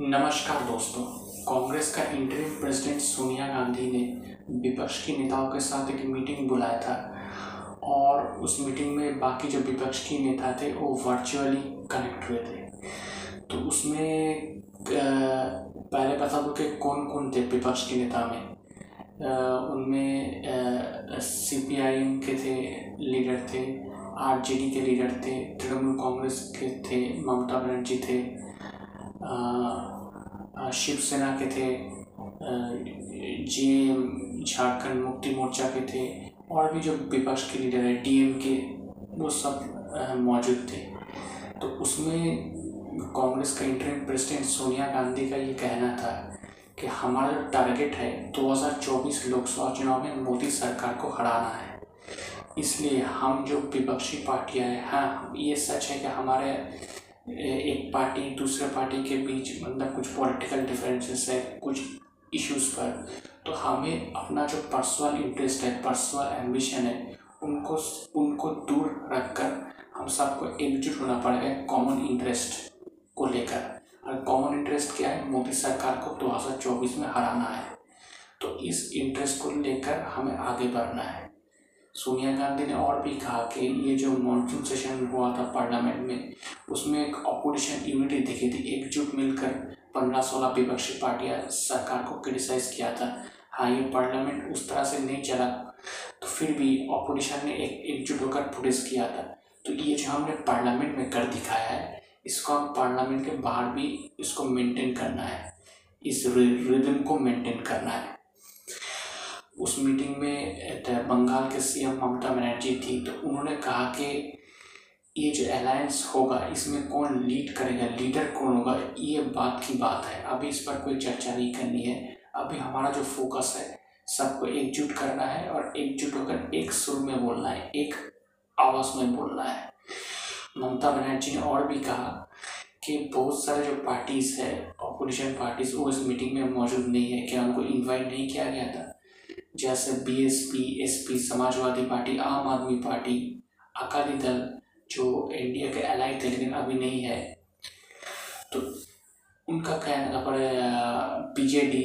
नमस्कार दोस्तों, कांग्रेस का इंटरिम प्रेसिडेंट सोनिया गांधी ने विपक्ष के नेताओं के साथ एक मीटिंग बुलाया था और उस मीटिंग में बाकी जो विपक्ष के नेता थे, वो वर्चुअली कनेक्ट हुए थे। तो उसमें पहले बता दूँ कि कौन कौन थे विपक्ष के नेता में? उनमें सी पी आई के थे लीडर थे आर जे डी के लीडर थे, तृणमूल कांग्रेस के थे, ममता बनर्जी थे शिवसेना के थे जे झारखंड मुक्ति मोर्चा के थे, और भी जो विपक्ष के लीडर है, डीएम के, वो सब मौजूद थे। तो उसमें कांग्रेस का इंटरिम प्रेसिडेंट सोनिया गांधी का ये कहना था कि हमारा जो टारगेट है 2024 लोकसभा चुनाव में मोदी सरकार को हराना है। इसलिए हम जो विपक्षी पार्टियाँ हैं हाँ ये सच है कि हमारे एक पार्टी, दूसरे पार्टी के बीच मतलब कुछ पॉलिटिकल डिफरेंसेस है, कुछ इश्यूज़ पर। तो हमें अपना जो पर्सनल इंटरेस्ट है पर्सनल एम्बिशन है, उनको उनको दूर रखकर हम सबको एकजुट होना पड़ेगा कॉमन इंटरेस्ट को लेकर। और कॉमन इंटरेस्ट क्या है? मोदी सरकार को 2024 में हराना है। तो इस इंटरेस्ट को लेकर हमें आगे बढ़ना है। सोनिया गांधी ने और भी कहा कि ये जो मॉनसून सेशन हुआ था पार्लियामेंट में, उसमें एक अपोजिशन यूनिटी दिखी थी, एकजुट मिलकर पंद्रह सोलह विपक्षी पार्टियाँ सरकार को क्रिटिसाइज किया था। हाँ ये पार्लियामेंट उस तरह से नहीं चला तो फिर भी अपोजिशन ने एक एकजुट होकर प्रोटेस्ट किया था। तो ये जो हमने पार्लियामेंट में कर दिखाया है, इसको हम पार्लियामेंट के बाहर भी इसको मेंटेन करना है, इस रिदम को मेंटेन करना है। उस मीटिंग में बंगाल के सीएम ममता बनर्जी थी तो उन्होंने कहा कि ये जो अलायंस होगा, इसमें कौन लीड करेगा लीडर कौन होगा, ये बात की बात है। अभी इस पर कोई चर्चा नहीं करनी है। अभी हमारा जो फोकस है, सबको एकजुट करना है और एकजुट होकर एक सुर में बोलना है, एक आवाज़ में बोलना है। ममता बनर्जी ने और भी कहा कि बहुत सारे जो पार्टीज़ है अपोजिशन पार्टीज़ वो इस मीटिंग में मौजूद नहीं है। क्या उनको इनवाइट नहीं किया गया था? जैसे बीएसपी एसपी समाजवादी पार्टी, आम आदमी पार्टी, अकाली दल, जो इंडिया के अलाई थे लेकिन अभी नहीं है। तो उनका कहना पर बीजेडी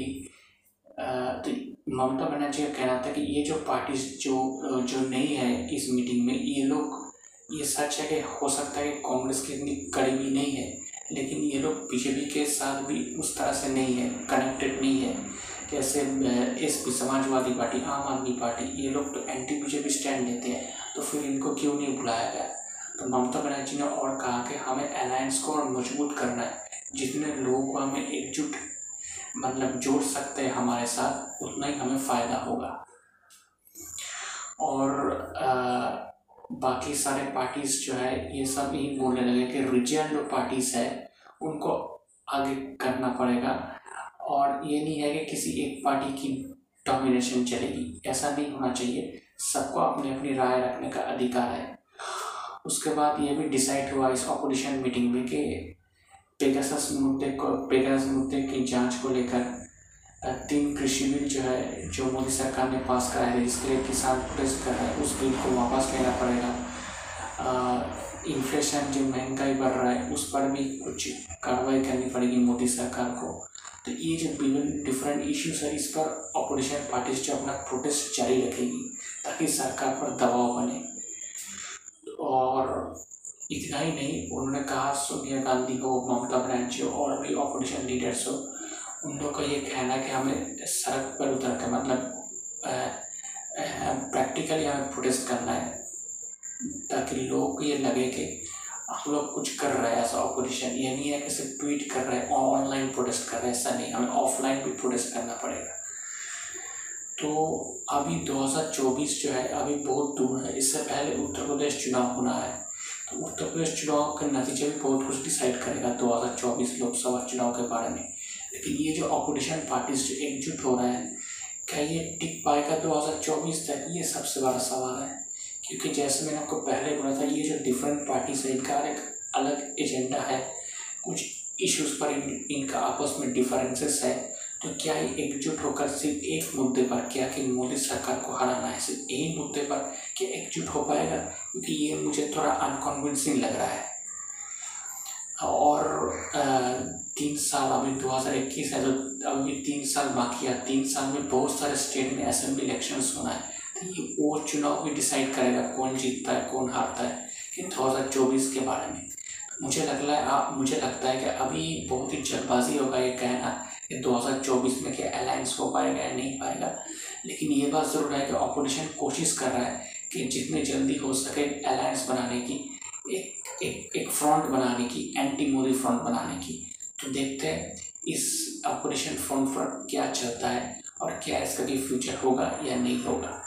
तो ममता बनर्जी का कहना था कि ये जो पार्टीज़ जो जो नहीं है इस मीटिंग में, ये लोग, ये सच है कि हो सकता है कि कांग्रेस की इतनी करीबी नहीं है, लेकिन ये लोग बीजेपी के साथ भी उस तरह से नहीं है कनेक्टेड नहीं है। जैसे एस पी समाजवादी पार्टी आम आदमी पार्टी ये लोग तो एंटी बीजेपी स्टैंड लेते हैं तो फिर इनको क्यों नहीं बुलाया गया? तो ममता बनर्जी ने और कहा कि हमें अलायंस को और मज़बूत करना है। जितने लोगों को हमें एकजुट मतलब जोड़ सकते हैं हमारे साथ उतना ही हमें फ़ायदा होगा। और आ, बाकी सारे पार्टीज़ जो है ये सब यही बोलने लगे कि रिजियन जो पार्टीज़ है उनको आगे करना पड़ेगा। और ये नहीं है कि किसी एक पार्टी की डोमिनेशन चलेगी। ऐसा नहीं होना चाहिए। सबको अपनी अपनी राय रखने का अधिकार है। उसके बाद ये भी डिसाइड हुआ इस ऑपोजिशन मीटिंग में कि पेगासस मुद्दे को पेगास मुद्दे की जाँच को लेकर तीन कृषि बिल जो है, जो मोदी सरकार ने पास कराया है जिसके लिए किसान प्रोटेस्ट कर रहे हैं, उस बिल को वापस लेना पड़ेगा। इन्फ्लेशन जो महँगाई बढ़ रहा है, उस पर भी कुछ कार्रवाई करनी पड़ेगी मोदी सरकार को। तो ये जो विभिन्न डिफरेंट इश्यूज़ है, इस पर अपोजिशन पार्टीज़ जो अपना प्रोटेस्ट जारी रखेगी, ताकि सरकार पर दबाव बने। और इतना ही नहीं, उन्होंने कहा, सोनिया गांधी हो ममता बनर्जी और भी अपोजिशन लीडर्स हो, उन लोग का ये कहना है कि हमें सड़क पर उतर कर मतलब प्रैक्टिकली हमें प्रोटेस्ट करना है, ताकि लोगों को ये लगे कि हम लोग कुछ कर रहे हैं, ऐसा ऑपोजिशन ये नहीं है कि सिर्फ़ ट्वीट कर रहे हैं ऑनलाइन प्रोटेस्ट कर रहे हैं, ऐसा नहीं, हमें ऑफलाइन भी प्रोटेस्ट करना पड़ेगा। तो अभी 2024 जो है, अभी बहुत दूर है, इससे पहले उत्तर प्रदेश चुनाव होना है तो उत्तर प्रदेश चुनाव का नतीजा भी बहुत कुछ डिसाइड करेगा 2024 लोकसभा चुनाव के बारे में। लेकिन ये जो अपोजिशन पार्टीज़ जो एकजुट हो रहे हैं, क्या ये टिक पाएगा 2024 तक? ये सबसे बड़ा सवाल है। क्योंकि जैसे मैंने आपको पहले बोला था ये जो डिफरेंट पार्टीज़ है इनका एक अलग एजेंडा है। कुछ इश्यूज़ पर इन, इनका आपस में डिफरेंसेस है। तो क्या ये एकजुट होकर सिर्फ़ एक मुद्दे पर क्या कि मोदी सरकार को हराना है? सिर्फ़ यही मुद्दे पर क्या एकजुट हो पाएगा? क्योंकि ये मुझे थोड़ा अनकन्विंसिंग लग रहा है। और तीन साल अभी 2021 है तो अभी तीन साल बाकी है। तीन साल में बहुत सारे स्टेट में असेंबली इलेक्शंस होना है। वो चुनाव डिसाइड करेगा कौन जीतता है, कौन हारता है कि 2024 के बारे में। मुझे लग रहा है आप, मुझे लगता है कि अभी बहुत ही जल्दबाजी होगा ये कहना कि 2024 में क्या अलायंस हो पाएगा या नहीं पाएगा। लेकिन ये बात ज़रूर है कि अपोजिशन कोशिश कर रहा है कि जितने जल्दी हो सके अलायंस बनाने की, एक एक एक फ्रंट बनाने की एंटी मोदी फ्रंट बनाने की। तो देखते हैं इस ऑपोजिशन फ्रंट पर क्या चलता है और क्या इसका भी फ्यूचर होगा या नहीं होगा।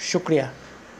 शुक्रिया।